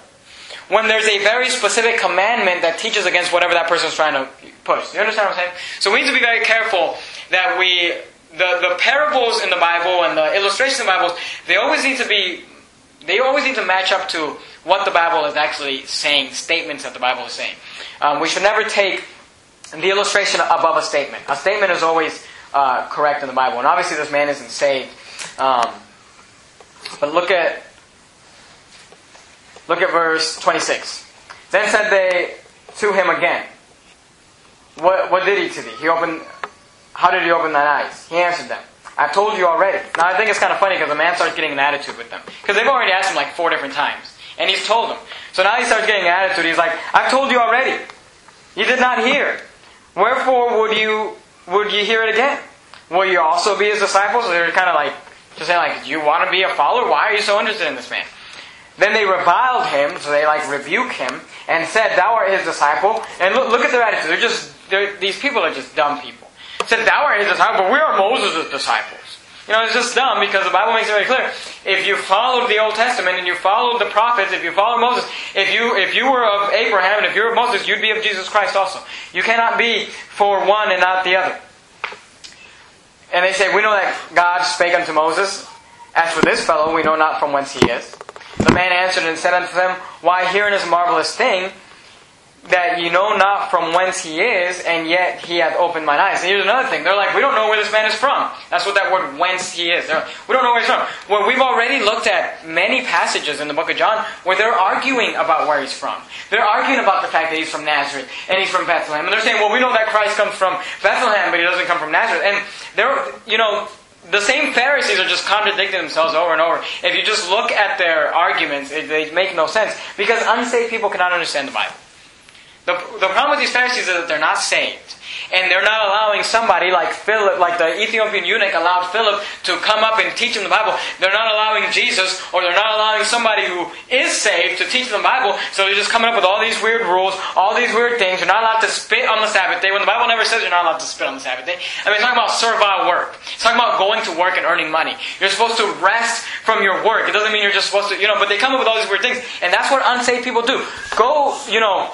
when there's a very specific commandment that teaches against whatever that person is trying to push. You understand what I'm saying? So we need to be very careful that we, the, the parables in the Bible and the illustrations in the Bible, they always need to be, they always need to match up to what the Bible is actually saying, statements that the Bible is saying. Um, we should never take the illustration above a statement. A statement is always uh, correct in the Bible. And obviously this man isn't saved. Um, but look at Look at verse 26. Then said they to him again, What, what did he to thee? He opened, how did he open thine eyes? He answered them, I've told you already. Now I think it's kind of funny because the man starts getting an attitude with them. Because they've already asked him like four different times. And he's told them. So now he starts getting an attitude. He's like, I've told you already. You did not hear. Wherefore would you, would you hear it again? Will you also be his disciples? They're kind of like, just saying like, do you want to be a follower? Why are you so interested in this man? Then they reviled him, so they like rebuke him, and said, Thou art his disciple. And look, look at their attitude. They're just, they're, these people are just dumb people. Said, Thou art his disciple, but we are Moses' disciples. You know, it's just dumb because the Bible makes it very clear. If you followed the Old Testament and you followed the prophets, if you followed Moses, if you if you were of Abraham and if you're of Moses, you'd be of Jesus Christ also. You cannot be for one and not the other. And they say, We know that God spake unto Moses. As for this fellow, we know not from whence he is. The man answered and said unto them, Why, herein is a marvelous thing, that you know not from whence he is, and yet he hath opened mine eyes. And here's another thing. They're like, we don't know where this man is from. That's what that word whence he is. Like, we don't know where he's from. Well, we've already looked at many passages in the book of John where they're arguing about where he's from. They're arguing about the fact that he's from Nazareth and he's from Bethlehem. And they're saying, well, we know that Christ comes from Bethlehem, but he doesn't come from Nazareth. And they're, you know, the same Pharisees are just contradicting themselves over and over. If you just look at their arguments, it, they make no sense because unsaved people cannot understand the Bible. The, the problem with these Pharisees is that they're not saved and they're not allowing somebody like Philip, like the Ethiopian eunuch allowed Philip to come up and teach him the Bible. They're not allowing Jesus, or they're not allowing somebody who is saved to teach them the Bible. So they're just coming up with all these weird rules, all these weird things. You're not allowed to spit on the Sabbath day when the Bible never says you're not allowed to spit on the Sabbath day. I mean, it's talking about servile work. It's talking about going to work and earning money. You're supposed to rest from your work. It doesn't mean you're just supposed to, you know. But they come up with all these weird things, and that's what unsaved people do. Go, you know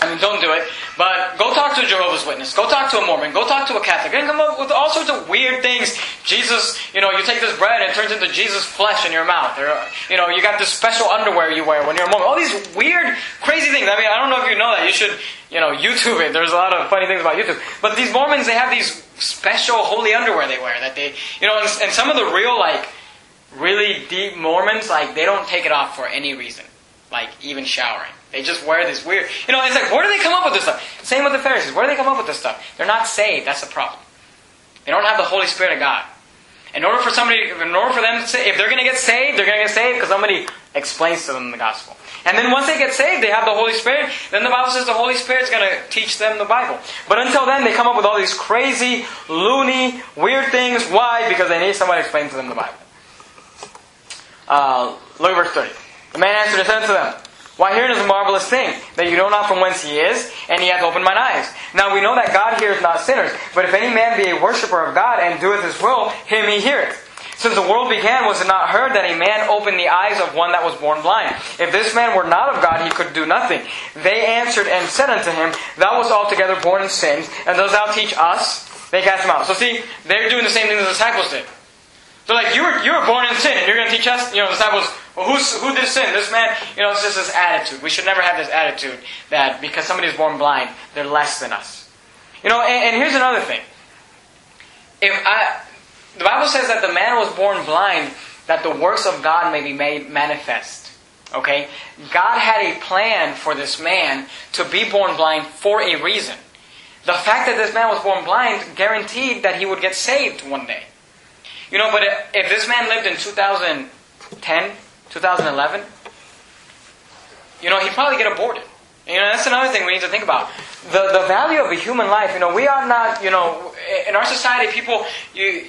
I mean, don't do it. But go talk to a Jehovah's Witness. Go talk to a Mormon. Go talk to a Catholic. And come up with all sorts of weird things. Jesus, you know, you take this bread and it turns into Jesus' flesh in your mouth. Or, you know, you got this special underwear you wear when you're a Mormon. All these weird, crazy things. I mean, I don't know if you know that. You should, you know, YouTube it. There's a lot of funny things about YouTube. But these Mormons, they have these special holy underwear they wear that they, you know, and, and some of the real, like, really deep Mormons, like, they don't take it off for any reason. Like, even showering. They just wear this weird. You know, it's like, where do they come up with this stuff? Same with the Pharisees. Where do they come up with this stuff? They're not saved. That's the problem. They don't have the Holy Spirit of God. In order for somebody, in order for them to say, if they're going to get saved, they're going to get saved because somebody explains to them the gospel. And then once they get saved, they have the Holy Spirit. Then the Bible says the Holy Spirit's going to teach them the Bible. But until then, they come up with all these crazy, loony, weird things. Why? Because they need somebody to explain to them the Bible. Uh, look at verse 30. The man answered and said to them, why, herein is a marvelous thing, that you know not from whence he is, and he hath opened mine eyes. Now we know that God heareth not sinners, but if any man be a worshipper of God and doeth his will, him he heareth. Since the world began, was it not heard that a man opened the eyes of one that was born blind? If this man were not of God, he could do nothing. They answered and said unto him, Thou wast altogether born in sins, and dost thou teach us? They cast him out. So see, they're doing the same thing the disciples did. They're like, you were, you were born in sin, and you're going to teach us? You know, the disciples, well, who's, who did sin? This man? You know, it's just this attitude. We should never have this attitude that because somebody is born blind, they're less than us. You know, and, and here's another thing. If I, the Bible says that the man was born blind that the works of God may be made manifest. Okay? God had a plan for this man to be born blind for a reason. The fact that this man was born blind guaranteed that he would get saved one day. You know, but if this man lived in 2010, 2011, you know, he'd probably get aborted. You know, that's another thing we need to think about. The, the value of a human life, you know, we are not, you know, in our society, people, you,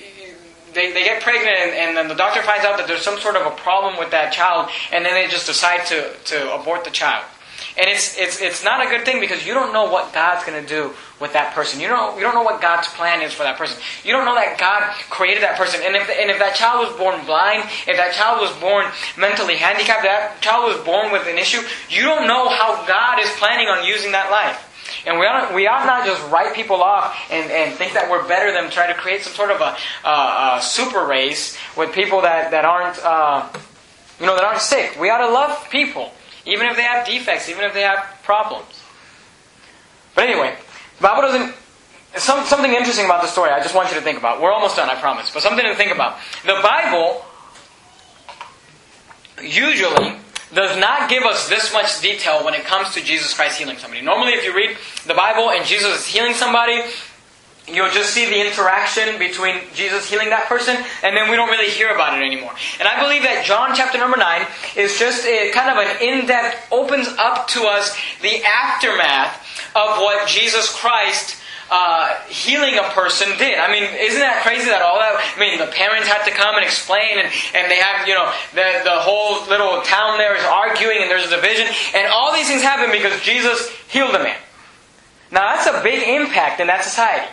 they, they get pregnant and, and, then the doctor finds out that there's some sort of a problem with that child and then they just decide to, to abort the child. And it's, it's, it's not a good thing because you don't know what God's going to do with that person. You don't, you don't know what God's plan is for that person. You don't know that God created that person. And if, and if that child was born blind, if that child was born mentally handicapped, that child was born with an issue, you don't know how God is planning on using that life. And we ought, we ought not just write people off and, and think that we're better than try to create some sort of a, a super race with people that, that aren't, uh, you know, that aren't sick. We ought to love people, even if they have defects, even if they have problems. But anyway, the Bible doesn't. Some, something interesting about the story I just want you to think about. We're almost done, I promise. But something to think about. The Bible usually does not give us this much detail when it comes to Jesus Christ healing somebody. Normally, if you read the Bible and Jesus is healing somebody, you'll just see the interaction between Jesus healing that person, and then we don't really hear about it anymore. And I believe that John chapter number 9 is just a, kind of an in depth, opens up to us the aftermath of what Jesus Christ uh, healing a person did. I mean, isn't that crazy that all that? I mean, the parents had to come and explain, and, and they have, you know, the, the whole little town there is arguing, and there's a division, and all these things happen because Jesus healed a man. Now, that's a big impact in that society.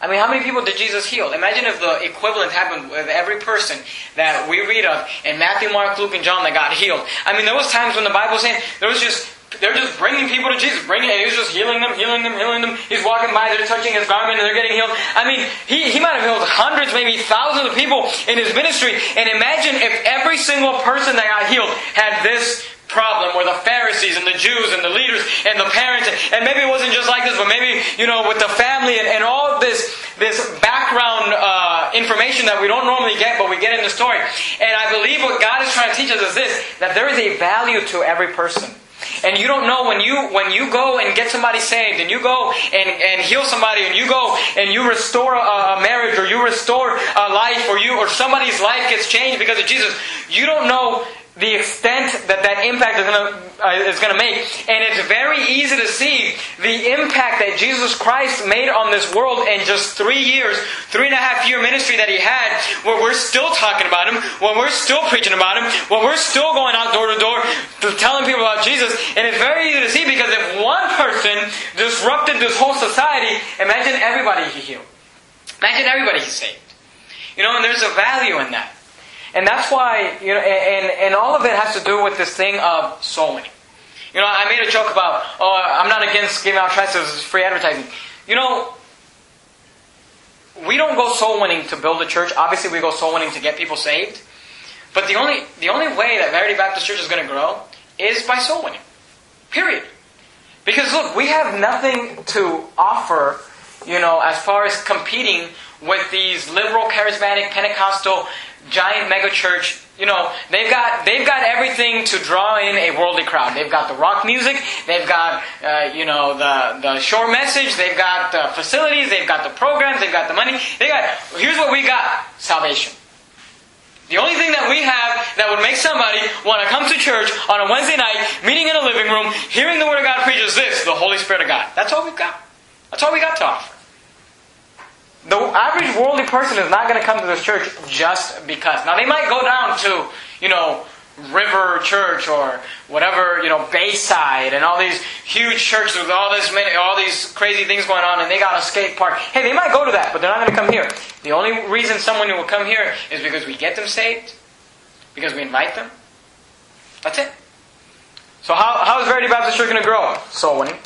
I mean, how many people did Jesus heal? Imagine if the equivalent happened with every person that we read of in Matthew, Mark, Luke, and John that got healed. I mean, there was times when the Bible was saying there was just they're just bringing people to Jesus, bringing, and he's just healing them, healing them, healing them. He's walking by, they're touching his garment, and they're getting healed. I mean, he, he might have healed hundreds, maybe thousands of people in his ministry. And imagine if every single person that got healed had this problem where the Pharisees and the Jews and the leaders and the parents, and maybe it wasn't just like this, but maybe, you know, with the family and, and all this, this background uh, information that we don't normally get, but we get in the story. And I believe what God is trying to teach us is this, that there is a value to every person. And you don't know when you when you go and get somebody saved, and you go and, and heal somebody, and you go and you restore a, a marriage, or you restore a life, or you or somebody's life gets changed because of Jesus. You don't know the extent that that impact is going uh, is to make, and it's very easy to see the impact that Jesus Christ made on this world in just three years, three and a half year ministry that He had, where we're still talking about Him, where we're still preaching about Him, where we're still going out door to door telling people about Jesus, and it's very easy to see because if one person disrupted this whole society, imagine everybody He healed, imagine everybody He saved, you know, and there's a value in that. And that's why, you know, and, and all of it has to do with this thing of soul winning. You know, I made a joke about, oh, I'm not against giving out tracts as free advertising. You know, we don't go soul winning to build a church. Obviously, we go soul winning to get people saved. But the only, the only way that Verity Baptist Church is going to grow is by soul winning. Period. Because look, we have nothing to offer, you know, as far as competing with these liberal, charismatic, Pentecostal giant mega church, you know, they've got they've got everything to draw in a worldly crowd. They've got the rock music, they've got uh, you know the the short message, they've got the facilities, they've got the programs, they've got the money. They got here's what we got: salvation. The only thing that we have that would make somebody want to come to church on a Wednesday night, meeting in a living room, hearing the Word of God preach is this, the Holy Spirit of God. That's all we've got. That's all we got to offer. The average worldly person is not going to come to this church just because. Now, they might go down to, you know, River Church or whatever, you know, Bayside and all these huge churches with all this many, all these crazy things going on and they got a skate park. Hey, they might go to that, but they're not going to come here. The only reason someone will come here is because we get them saved, because we invite them. That's it. So how, how is Verity Baptist Church going to grow? Soul winning.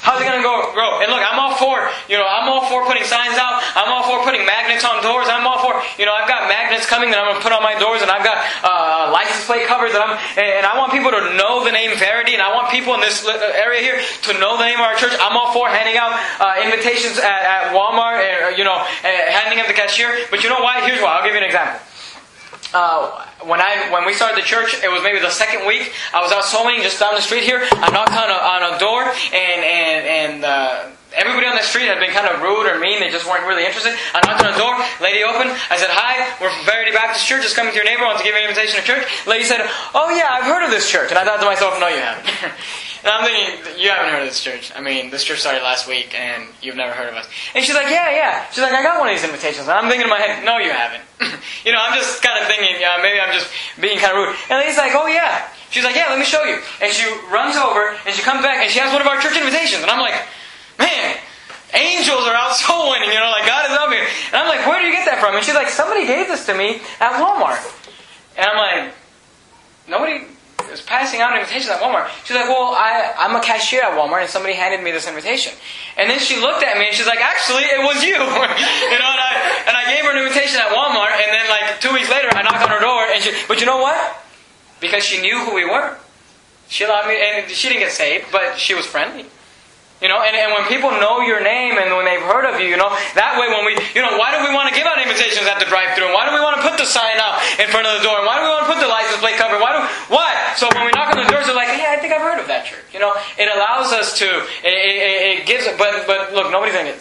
How's it going to go, grow? And look, I'm all for, you know, I'm all for putting signs out. I'm all for putting magnets on doors. I'm all for, you know, I've got magnets coming that I'm going to put on my doors, and I've got uh, license plate covers that I'm, and I want people to know the name Verity, and I want people in this area here to know the name of our church. I'm all for handing out uh, invitations at, at Walmart, and, you know, handing them to the cashier. But you know why? Here's why. I'll give you an example. Uh, when I when we started the church, it was maybe the second week. I was out sewing just down the street here. I knocked on a, on a door, and and and uh, everybody on the street had been kind of rude or mean. They just weren't really interested. I knocked on the door. Lady opened. I said, "Hi, we're from Verity Baptist Church. Just coming to your neighbor. Want to give you an invitation to church." Lady said, "Oh yeah, I've heard of this church." And I thought to myself, "No, you haven't." And I'm thinking, you haven't heard of this church. I mean, this church started last week, and you've never heard of us. And she's like, yeah, yeah. She's like, I got one of these invitations. And I'm thinking in my head, no, you haven't. you know, I'm just kind of thinking, yeah, maybe I'm just being kind of rude. And he's like, oh, yeah. She's like, yeah, let me show you. And she runs over, and she comes back, and she has one of our church invitations. And I'm like, man, angels are out soul winning, you know, like God is up here. And I'm like, where do you get that from? And she's like, somebody gave this to me at Walmart. And I'm like, nobody was passing out invitations at Walmart. She's like, well, I, I'm a cashier at Walmart, and somebody handed me this invitation. And then she looked at me, and she's like, actually, it was you. you know, and I, and I gave her an invitation at Walmart, and then like two weeks later, I knocked on her door, and she, but you know what? Because she knew who we were. She allowed me, and she didn't get saved, but she was friendly. You know, and, and when people know your name and when they've heard of you, you know, that way when we, you know, why do we want to give out invitations at the drive through And why do we want to put the sign out in front of the door? And why do we want to put the license plate cover? Why do, why? So when we knock on the doors, they're like, yeah, I think I've heard of that church. You know, it allows us to, it, it, it gives, but, but look, nobody's going to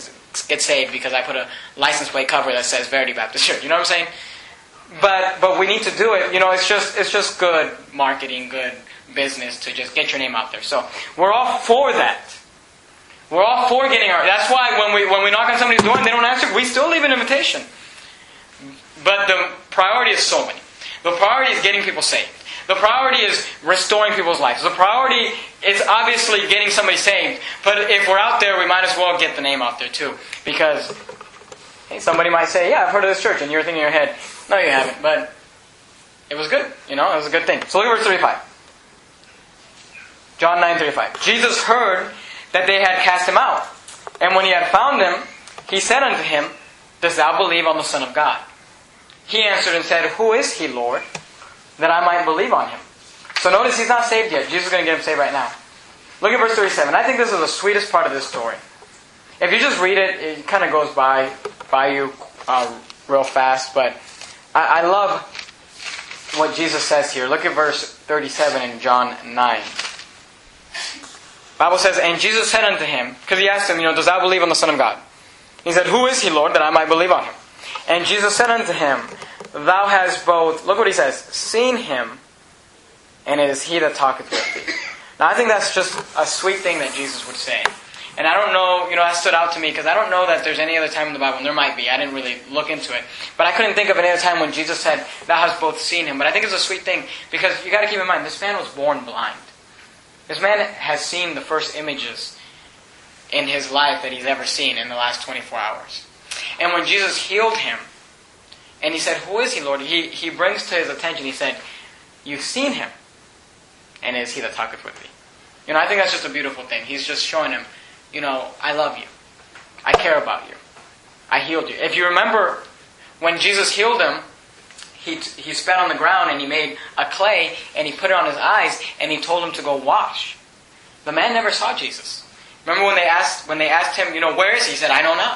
get saved because I put a license plate cover that says Verity Baptist Church. You know what I'm saying? But, but we need to do it. You know, it's just, it's just good marketing, good business to just get your name out there. So we're all for that. We're all for getting our. That's why when we when we knock on somebody's door and they don't answer, we still leave an invitation. But the priority is so many. The priority is getting people saved. The priority is restoring people's lives. The priority is obviously getting somebody saved. But if we're out there, we might as well get the name out there too. Because hey, somebody might say, Yeah, I've heard of this church. And you're thinking in your head, No, you haven't. But it was good. You know, it was a good thing. So look at verse 35. John 9 35. Jesus heard that they had cast him out. And when he had found him, he said unto him, Dost thou believe on the Son of God? He answered and said, Who is he, Lord, that I might believe on him? So notice he's not saved yet. Jesus is going to get him saved right now. Look at verse 37. I think this is the sweetest part of this story. If you just read it, it kind of goes by by you uh, real fast, but I, I love what Jesus says here. Look at verse 37 in John 9. Bible says, And Jesus said unto him, because he asked him, you know, does thou believe on the Son of God? He said, Who is he, Lord, that I might believe on him? And Jesus said unto him, Thou hast both, look what he says, seen him, and it is he that talketh with thee. Now I think that's just a sweet thing that Jesus would say. And I don't know, you know, that stood out to me because I don't know that there's any other time in the Bible, and there might be, I didn't really look into it. But I couldn't think of any other time when Jesus said, Thou hast both seen him. But I think it's a sweet thing because you got to keep in mind, this man was born blind. This man has seen the first images in his life that he's ever seen in the last 24 hours. And when Jesus healed him, and he said, Who is he, Lord? He, he brings to his attention, he said, You've seen him, and is he that talketh with thee. You know, I think that's just a beautiful thing. He's just showing him, you know, I love you. I care about you. I healed you. If you remember, when Jesus healed him, he, he spat on the ground and he made a clay and he put it on his eyes and he told him to go wash. The man never saw Jesus. Remember when they asked when they asked him, you know, where is he? He said, I don't know.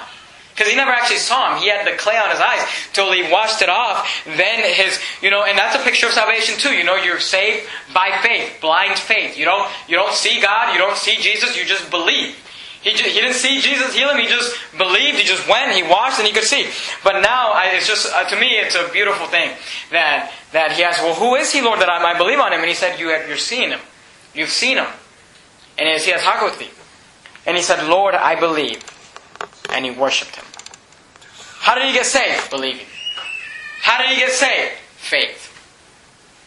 Because he never actually saw him. He had the clay on his eyes till he washed it off. Then his, you know, and that's a picture of salvation too. You know, you're saved by faith, blind faith. You don't, you don't see God, you don't see Jesus, you just believe. He, just, he didn't see Jesus heal him. He just believed. He just went. He watched, and he could see. But now, I, it's just uh, to me, it's a beautiful thing that that he asked, "Well, who is he, Lord, that I might believe on him?" And he said, "You have, you're seeing him. You've seen him, and he with thee." And he said, "Lord, I believe," and he worshipped him. How did he get saved? Believing. How did he get saved? Faith.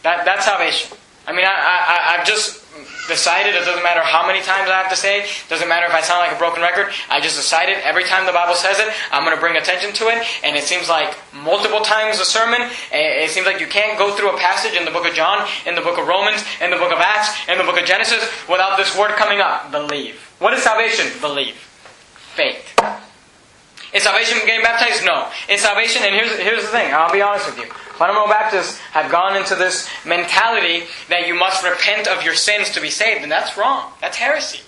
That, that's salvation. I mean, I, I, I've just decided it doesn't matter how many times I have to say it, doesn't matter if I sound like a broken record. I just decided every time the Bible says it, I'm going to bring attention to it. And it seems like multiple times a sermon, eh, it seems like you can't go through a passage in the book of John, in the book of Romans, in the book of Acts, in the book of Genesis without this word coming up believe. What is salvation? Believe. Faith. Is salvation getting baptized? No. Is salvation, and here's, here's the thing, I'll be honest with you. Fundamental Baptists have gone into this mentality that you must repent of your sins to be saved, and that's wrong. That's heresy.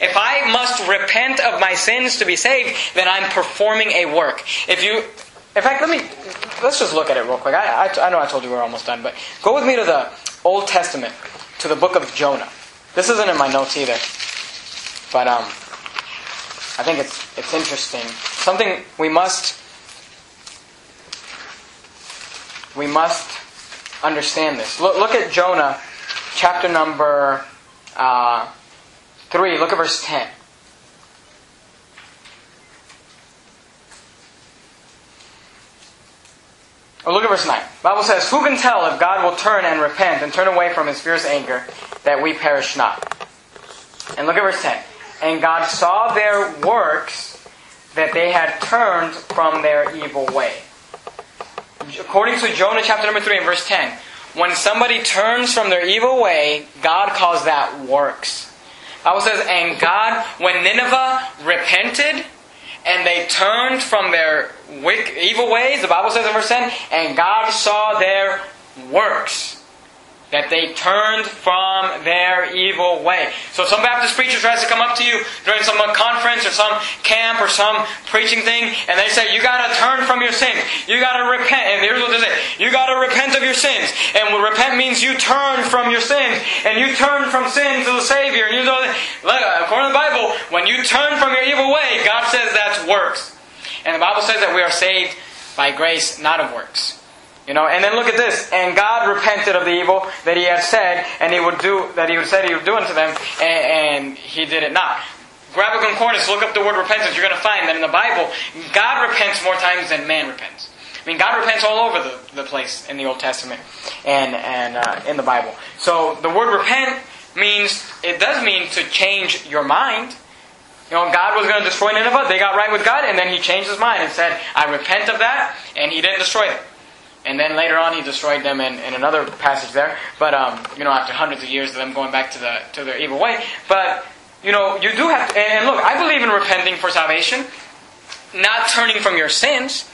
If I must repent of my sins to be saved, then I'm performing a work. If you, in fact, let me, let's just look at it real quick. I, I, I know I told you we're almost done, but go with me to the Old Testament, to the book of Jonah. This isn't in my notes either, but um, I think it's it's interesting. Something we must we must understand this. Look, look at Jonah, chapter number uh, 3. Look at verse 10. Or look at verse 9. Bible says, Who can tell if God will turn and repent and turn away from his fierce anger that we perish not? And look at verse 10. And God saw their works that they had turned from their evil way according to Jonah chapter number 3 and verse 10, when somebody turns from their evil way, God calls that works. Bible says, and God, when Nineveh repented and they turned from their wick, evil ways, the Bible says in verse 10, and God saw their works that they turned from their evil way. So some Baptist preacher tries to come up to you during some conference or some camp or some preaching thing, and they say, you gotta turn from your sins. You gotta repent. And here's what they say. You gotta repent of your sins. And repent means you turn from your sins. And you turn from sin to the Savior. And you know, according to the Bible, when you turn from your evil way, God says that's works. And the Bible says that we are saved by grace, not of works. You know, and then look at this. And God repented of the evil that he had said, and he would do that he would said he would do unto them, and, and he did it not. Grab a concordance, look up the word repentance. You're going to find that in the Bible, God repents more times than man repents. I mean, God repents all over the, the place in the Old Testament and and uh, in the Bible. So the word repent means it does mean to change your mind. You know, God was going to destroy Nineveh. They got right with God, and then He changed His mind and said, "I repent of that," and He didn't destroy them. And then later on, he destroyed them in, in another passage there. But um, you know, after hundreds of years of them going back to the to their evil way. But you know, you do have to. And look, I believe in repenting for salvation, not turning from your sins.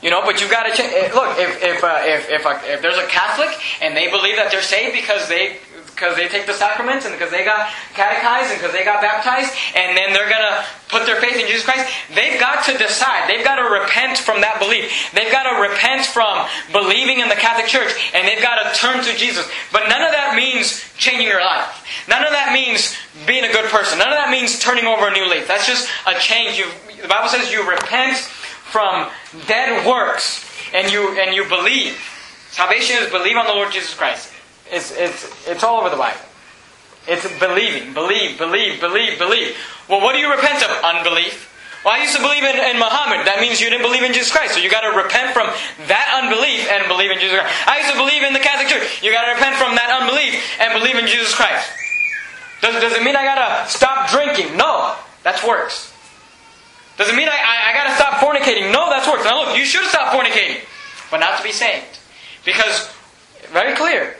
You know, but you've got to change. Eh, look, if if uh, if if, uh, if there's a Catholic and they believe that they're saved because they because they take the sacraments and because they got catechized and because they got baptized, and then they're going to put their faith in Jesus Christ, they've got to decide. They've got to repent from that belief. They've got to repent from believing in the Catholic Church, and they've got to turn to Jesus. But none of that means changing your life. None of that means being a good person. None of that means turning over a new leaf. That's just a change. You, the Bible says you repent from dead works and you and you believe. Salvation is believe on the Lord Jesus Christ. It's, it's, it's all over the Bible. It's believing, believe, believe, believe, believe. Well, what do you repent of? Unbelief. Well, I used to believe in, in Muhammad. That means you didn't believe in Jesus Christ. So you got to repent from that unbelief and believe in Jesus Christ. I used to believe in the Catholic Church. You got to repent from that unbelief and believe in Jesus Christ. Does, does it mean I got to stop drinking? No. That's works. Does it mean I, I, I got to stop fornicating? No, that's works. Now look, you should stop fornicating, but not to be saved. Because, very clear,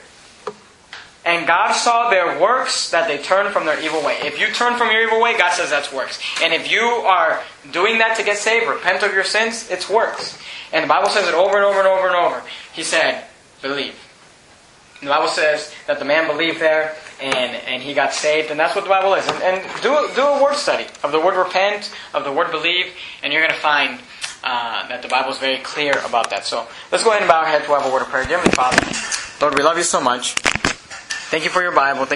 and God saw their works that they turned from their evil way. If you turn from your evil way, God says that's works. And if you are doing that to get saved, repent of your sins, it's works. And the Bible says it over and over and over and over. He said, believe. And the Bible says that the man believed there and, and he got saved, and that's what the Bible is. And, and do, do a word study of the word repent, of the word believe, and you're going to find uh, that the Bible is very clear about that. So let's go ahead and bow our head to have a word of prayer. Dear Heavenly Father, Lord, we love you so much. Thank you for your Bible. Thank